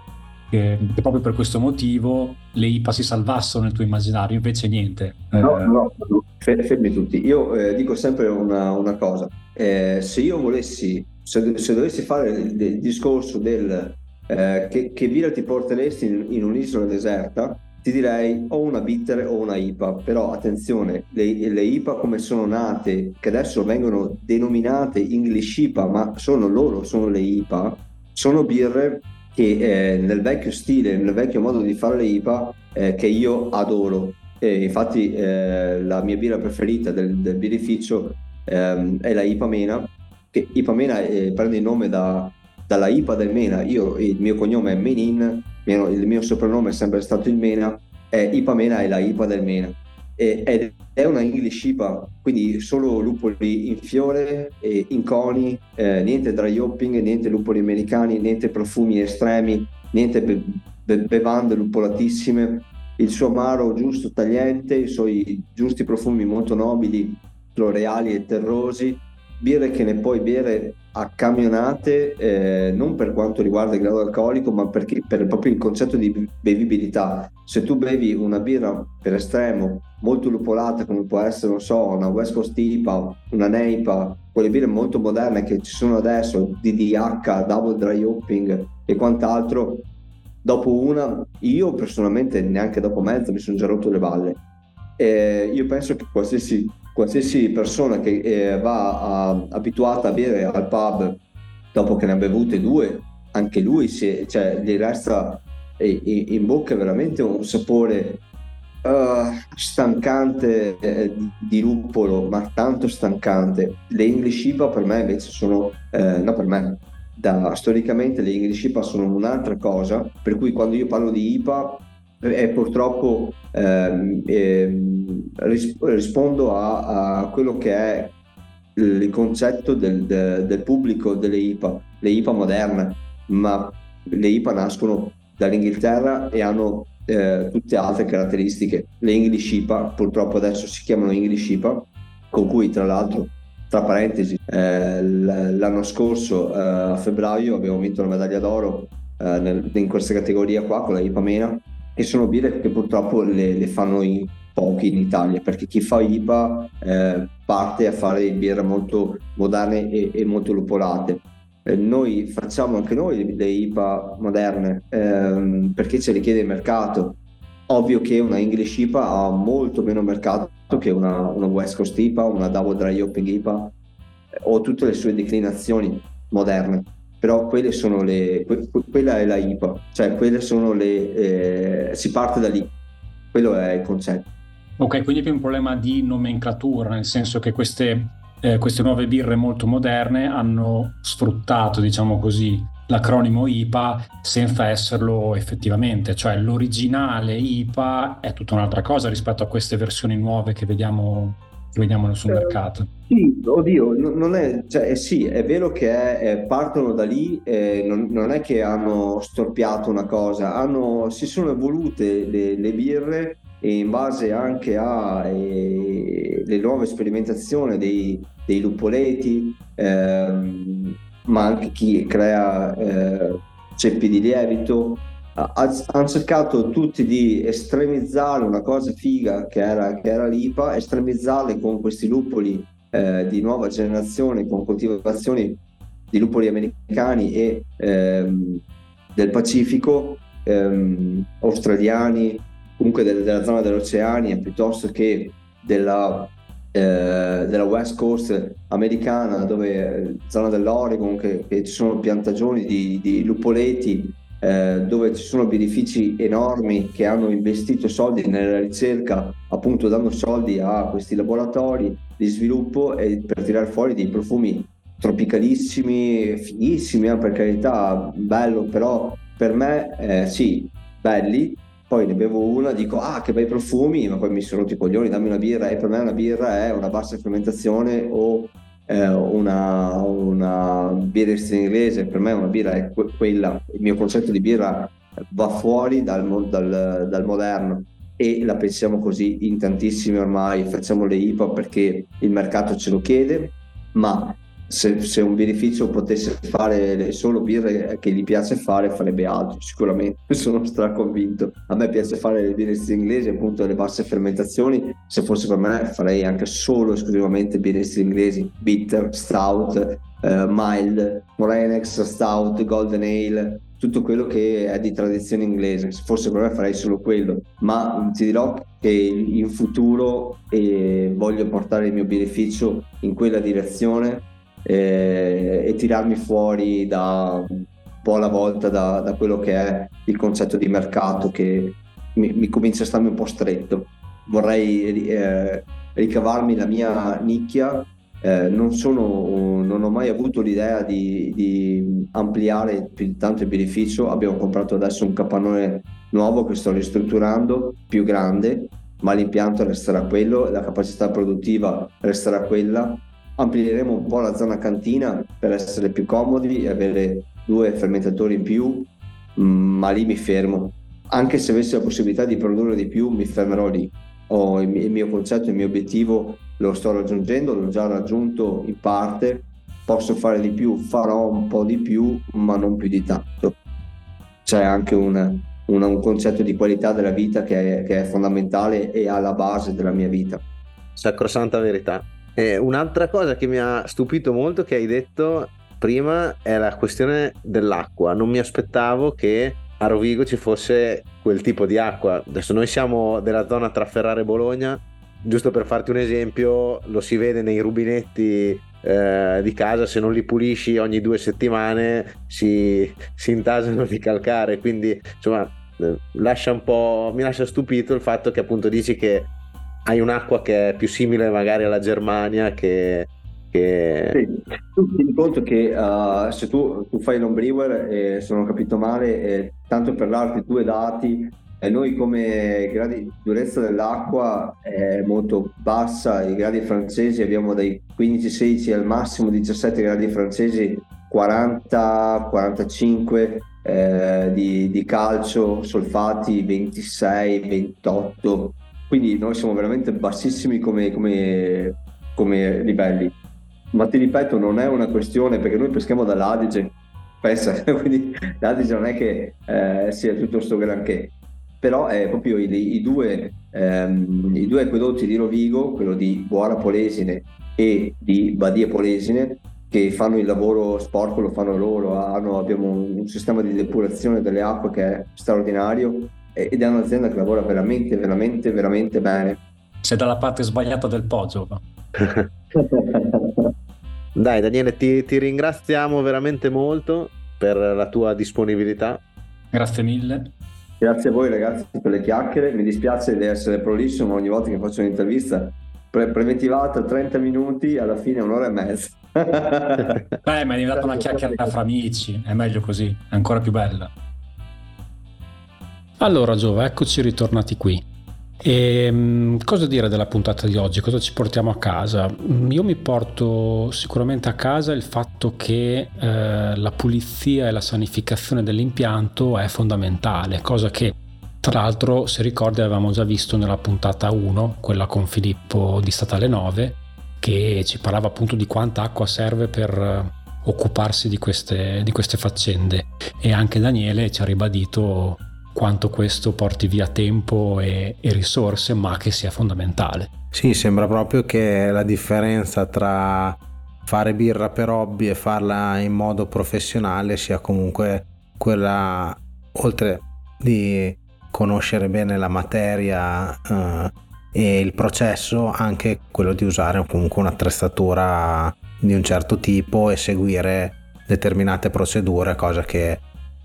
che, che, proprio per questo motivo le IPA si salvassero nel tuo immaginario, invece niente. No, eh... no, fermi tutti. Io eh, dico sempre una, una cosa, eh, se io volessi, se, se, dovessi fare il, il discorso del eh, che, che birra ti porteresti in, in, un'isola deserta, ti direi o una bitter o una IPA, però attenzione, le, le, IPA come sono nate, che adesso vengono denominate English IPA, ma sono loro, sono le IPA, sono birre che eh, nel vecchio stile, nel vecchio modo di fare le IPA eh, che io adoro. E infatti eh, la mia birra preferita del, del birrificio ehm, è la IPA Mena, che IPA Mena eh, prende il nome da, dalla IPA del Mena. Io, il mio cognome è Menin, il mio soprannome è sempre stato il Mena, e IPA Mena è la IPA del Mena. Ed è una English IPA, quindi solo lupoli in fiore, in coni, eh, niente dry hopping, niente lupoli americani, niente profumi estremi, niente be- be- bevande luppolatissime, il suo amaro giusto tagliente, i suoi giusti profumi molto nobili, floreali e terrosi, birre che ne puoi bere a camionate eh, non per quanto riguarda il grado alcolico ma perché, per proprio il concetto di bevibilità. Se tu bevi una birra per estremo molto lupolata come può essere non so una West Coast IPA una Neipa quelle birre molto moderne che ci sono adesso DDH, Double Dry Hopping e quant'altro dopo una io personalmente neanche dopo mezza mi sono già rotto le balle. Eh, io penso che qualsiasi qualsiasi persona che eh, va a, abituata a bere al pub dopo che ne ha bevute due, anche lui si, cioè, gli resta in bocca veramente un sapore uh, stancante eh, di luppolo, ma tanto stancante. Le English IPA per me invece sono, eh, no per me, da, storicamente le English IPA sono un'altra cosa, per cui quando io parlo di IPA e purtroppo ehm, ehm, rispondo a, a, quello che è il concetto del, de, del, pubblico delle IPA, le IPA moderne, ma le IPA nascono dall'Inghilterra e hanno eh, tutte altre caratteristiche. Le English IPA purtroppo adesso si chiamano English IPA, con cui tra l'altro, tra parentesi, eh, l'anno scorso eh, a febbraio abbiamo vinto la medaglia d'oro eh, nel, in questa categoria qua con la IPA Mena e sono birre che purtroppo le, le fanno in pochi in Italia perché chi fa IPA eh, parte a fare birre molto moderne e, e molto lupolate. Eh, noi facciamo anche noi le IPA moderne ehm, perché ce le chiede il mercato. Ovvio che una English IPA ha molto meno mercato che una, una West Coast IPA, una Double Dry Hopping IPA eh, o tutte le sue declinazioni moderne però quelle sono le, que, quella è la IPA, cioè quelle sono le, eh, si parte da lì, quello è il concetto. Ok, quindi è più un problema di nomenclatura, nel senso che queste, eh, queste nuove birre molto moderne hanno sfruttato, diciamo così, l'acronimo IPA senza esserlo effettivamente, cioè l'originale IPA è tutta un'altra cosa rispetto a queste versioni nuove che vediamo vediamo sul eh, mercato. Sì, oddio, non è, cioè, eh, sì, è vero che è, partono da lì, eh, non, non, è che hanno storpiato una cosa, hanno, si sono evolute le, le birre e in base anche alle eh, nuove sperimentazioni dei, dei luppoleti, ehm, ma anche chi crea eh, ceppi di lievito, hanno cercato tutti di estremizzare una cosa figa che era, che era l'IPA, estremizzarle con questi luppoli eh, di nuova generazione, con coltivazioni di luppoli americani e ehm, del Pacifico, ehm, australiani, comunque del, della zona dell'Oceania, piuttosto che della, eh, della West Coast americana, dove zona dell'Oregon, che, che ci sono piantagioni di, di luppoleti eh, dove ci sono benefici enormi che hanno investito soldi nella ricerca, appunto dando soldi a questi laboratori di sviluppo e per tirare fuori dei profumi tropicalissimi, fighissimi, eh, per carità, bello, però per me eh, sì, belli, poi ne bevo una, dico ah che bei profumi, ma poi mi sono rotto i coglioni, dammi una birra e per me una birra è una bassa fermentazione o eh, una, una birra inglese, per me una birra è que- quella, il mio concetto di birra va fuori dal, dal, dal moderno e la pensiamo così in tantissimi ormai, facciamo le IPA perché il mercato ce lo chiede, ma se, se, un birrificio potesse fare solo birre che gli piace fare, farebbe altro, sicuramente. Sono straconvinto. A me piace fare le birre inglesi, appunto le basse fermentazioni. Se fosse per me, farei anche solo esclusivamente birre inglesi, bitter, stout, eh, mild, Morenex, stout, golden ale, tutto quello che è di tradizione inglese. Se fosse per me farei solo quello, ma ti dirò che in futuro eh, voglio portare il mio birrificio in quella direzione e, e tirarmi fuori da un po' alla volta da, da, quello che è il concetto di mercato che mi, mi comincia a starmi un po' stretto. Vorrei eh, ricavarmi la mia nicchia. Eh, non, sono, non, ho mai avuto l'idea di, di ampliare più tanto il beneficio. Abbiamo comprato adesso un capannone nuovo che sto ristrutturando, più grande, ma l'impianto resterà quello, la capacità produttiva resterà quella amplieremo un po' la zona cantina per essere più comodi e avere due fermentatori in più ma lì mi fermo. Anche se avessi la possibilità di produrre di più, mi fermerò lì. Ho il mio concetto, il mio obiettivo lo sto raggiungendo, l'ho già raggiunto in parte, posso fare di più, farò un po' di più, ma non più di tanto. C'è anche un, un, un concetto di qualità della vita che è, che è fondamentale e alla base della mia vita. Sacrosanta verità. Eh, un'altra cosa che mi ha stupito molto che hai detto prima è la questione dell'acqua. Non mi aspettavo che a Rovigo ci fosse quel tipo di acqua. Adesso noi siamo della zona tra Ferrara e Bologna, giusto per farti un esempio, lo si vede nei rubinetti eh, di casa, se non li pulisci ogni due settimane si, si intasano di calcare, quindi insomma eh, lascia un po', mi lascia stupito il fatto che appunto dici che hai un'acqua che è più simile magari alla Germania che... che... Sì. Tu ti conto che uh, se tu, tu fai l'ombriwer, eh, se non ho capito male, eh, tanto per darti due dati, e noi come gradi durezza dell'acqua è molto bassa, i gradi francesi abbiamo dai 15-16 al massimo 17 gradi francesi, 40-45 eh, di, di, calcio, solfati 26-28, quindi noi siamo veramente bassissimi come, come, come livelli. Ma ti ripeto, non è una questione perché noi peschiamo dall'Adige, pensa, quindi l'Adige non è che eh, sia tutto sto granché però è proprio i, i, due, ehm, i due acquedotti di Rovigo, quello di Buona Polesine e di Badia Polesine, che fanno il lavoro sporco, lo fanno loro, hanno, abbiamo un sistema di depurazione delle acque che è straordinario ed è un'azienda che lavora veramente, veramente, veramente bene. Sei dalla parte sbagliata del poggio. Dai Daniele, ti, ti ringraziamo veramente molto per la tua disponibilità. Grazie mille. Grazie a voi ragazzi per le chiacchiere, mi dispiace di essere prolisso ma ogni volta che faccio un'intervista pre- preventivata 30 minuti, alla fine un'ora e mezza. Beh, ma è diventata una chiacchierata fra amici, è meglio così, è ancora più bella. Allora Giove, eccoci ritornati qui. E, ehm, cosa dire della puntata di oggi? Cosa ci portiamo a casa? Mm, io mi porto sicuramente a casa il fatto che eh, la pulizia e la sanificazione dell'impianto è fondamentale, cosa che tra l'altro se ricordi avevamo già visto nella puntata 1, quella con Filippo di Statale 9, che ci parlava appunto di quanta acqua serve per eh, occuparsi di queste, di queste faccende e anche Daniele ci ha ribadito quanto questo porti via tempo e, e, risorse, ma che sia fondamentale. Sì, sembra proprio che la differenza tra fare birra per hobby e farla in modo professionale sia comunque quella, oltre di conoscere bene la materia eh, e il processo, anche quello di usare comunque un'attrezzatura di un certo tipo e seguire determinate procedure, cosa che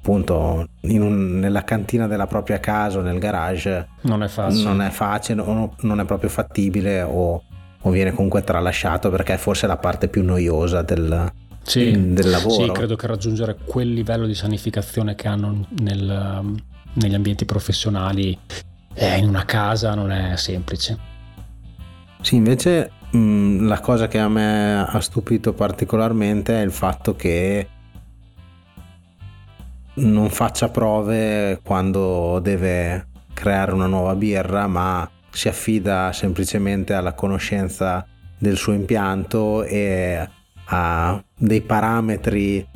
appunto un, nella cantina della propria casa o nel garage non è facile, non è, facile o non è proprio fattibile o, o, viene comunque tralasciato perché è forse la parte più noiosa del, sì, del lavoro. Sì, credo che raggiungere quel livello di sanificazione che hanno nel, negli ambienti professionali eh, in una casa non è semplice. Sì, invece mh, la cosa che a me ha stupito particolarmente è il fatto che non faccia prove quando deve creare una nuova birra, ma si affida semplicemente alla conoscenza del suo impianto e a dei parametri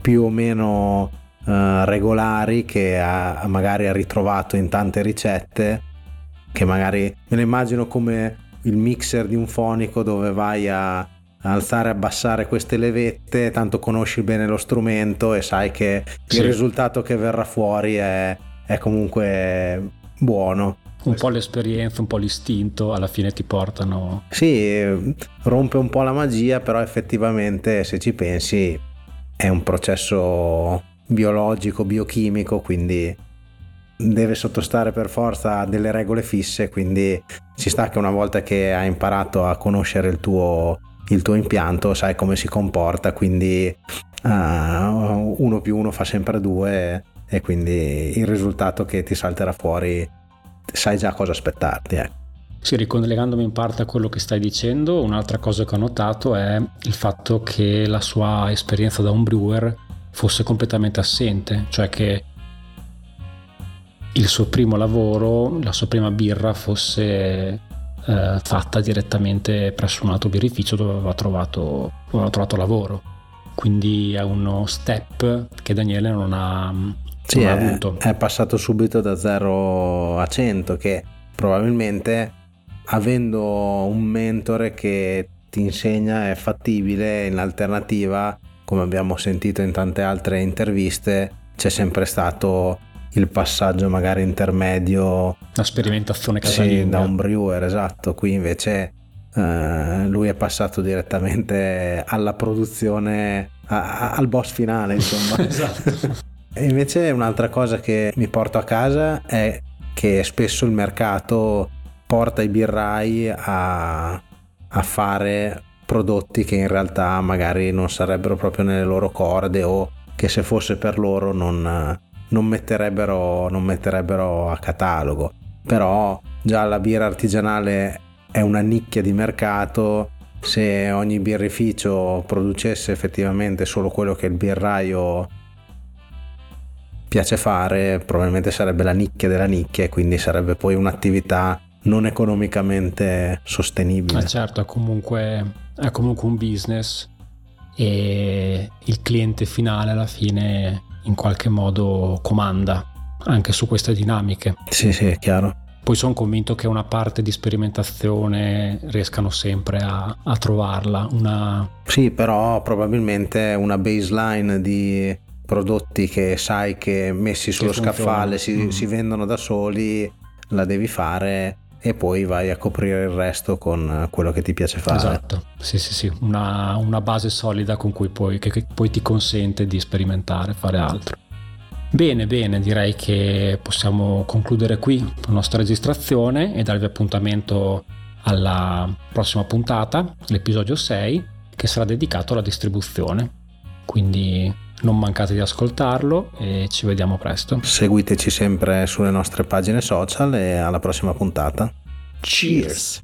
più o meno uh, regolari che ha, magari ha ritrovato in tante ricette che magari me ne immagino come il mixer di un fonico dove vai a alzare e abbassare queste levette, tanto conosci bene lo strumento e sai che sì. il risultato che verrà fuori è, è comunque buono. Un po' l'esperienza, un po' l'istinto, alla fine ti portano. Sì, rompe un po' la magia, però effettivamente se ci pensi è un processo biologico, biochimico, quindi deve sottostare per forza a delle regole fisse, quindi ci sta che una volta che hai imparato a conoscere il tuo il tuo impianto sai come si comporta, quindi uh, uno più uno fa sempre due e quindi il risultato che ti salterà fuori sai già cosa aspettarti. Eh. Sì, ricollegandomi in parte a quello che stai dicendo, un'altra cosa che ho notato è il fatto che la sua esperienza da un brewer fosse completamente assente, cioè che il suo primo lavoro, la sua prima birra fosse eh, fatta direttamente presso un altro birrificio dove aveva trovato, aveva trovato lavoro. Quindi è uno step che Daniele non ha, sì, non ha avuto. È passato subito da 0 a 100 che probabilmente avendo un mentore che ti insegna è fattibile in alternativa come abbiamo sentito in tante altre interviste c'è sempre stato il passaggio magari intermedio. La sperimentazione casalinga. sì, da un brewer esatto. Qui invece eh, lui è passato direttamente alla produzione a, a, al boss finale insomma. Esatto. E invece un'altra cosa che mi porto a casa è che spesso il mercato porta i birrai a, a fare prodotti che in realtà magari non sarebbero proprio nelle loro corde o che se fosse per loro non, non, metterebbero, non metterebbero a catalogo. Però già la birra artigianale è una nicchia di mercato, se ogni birrificio producesse effettivamente solo quello che il birraio piace fare, probabilmente sarebbe la nicchia della nicchia e quindi sarebbe poi un'attività non economicamente sostenibile. Eh certo, è comunque, è comunque un business e il cliente finale alla fine in qualche modo comanda anche su queste dinamiche. Sì, sì, è chiaro. Poi sono convinto che una parte di sperimentazione riescano sempre a, a trovarla. Una... Sì, però probabilmente una baseline di prodotti che sai che messi sullo che scaffale si, mm. si vendono da soli, la devi fare e poi vai a coprire il resto con quello che ti piace fare. Esatto, sì sì sì, una, una base solida con cui poi, che, che poi ti consente di sperimentare, fare altro. Bene, bene, direi che possiamo concludere qui la nostra registrazione e darvi appuntamento alla prossima puntata, l'episodio 6, che sarà dedicato alla distribuzione. Quindi non mancate di ascoltarlo e ci vediamo presto. Seguiteci sempre sulle nostre pagine social e alla prossima puntata. Cheers!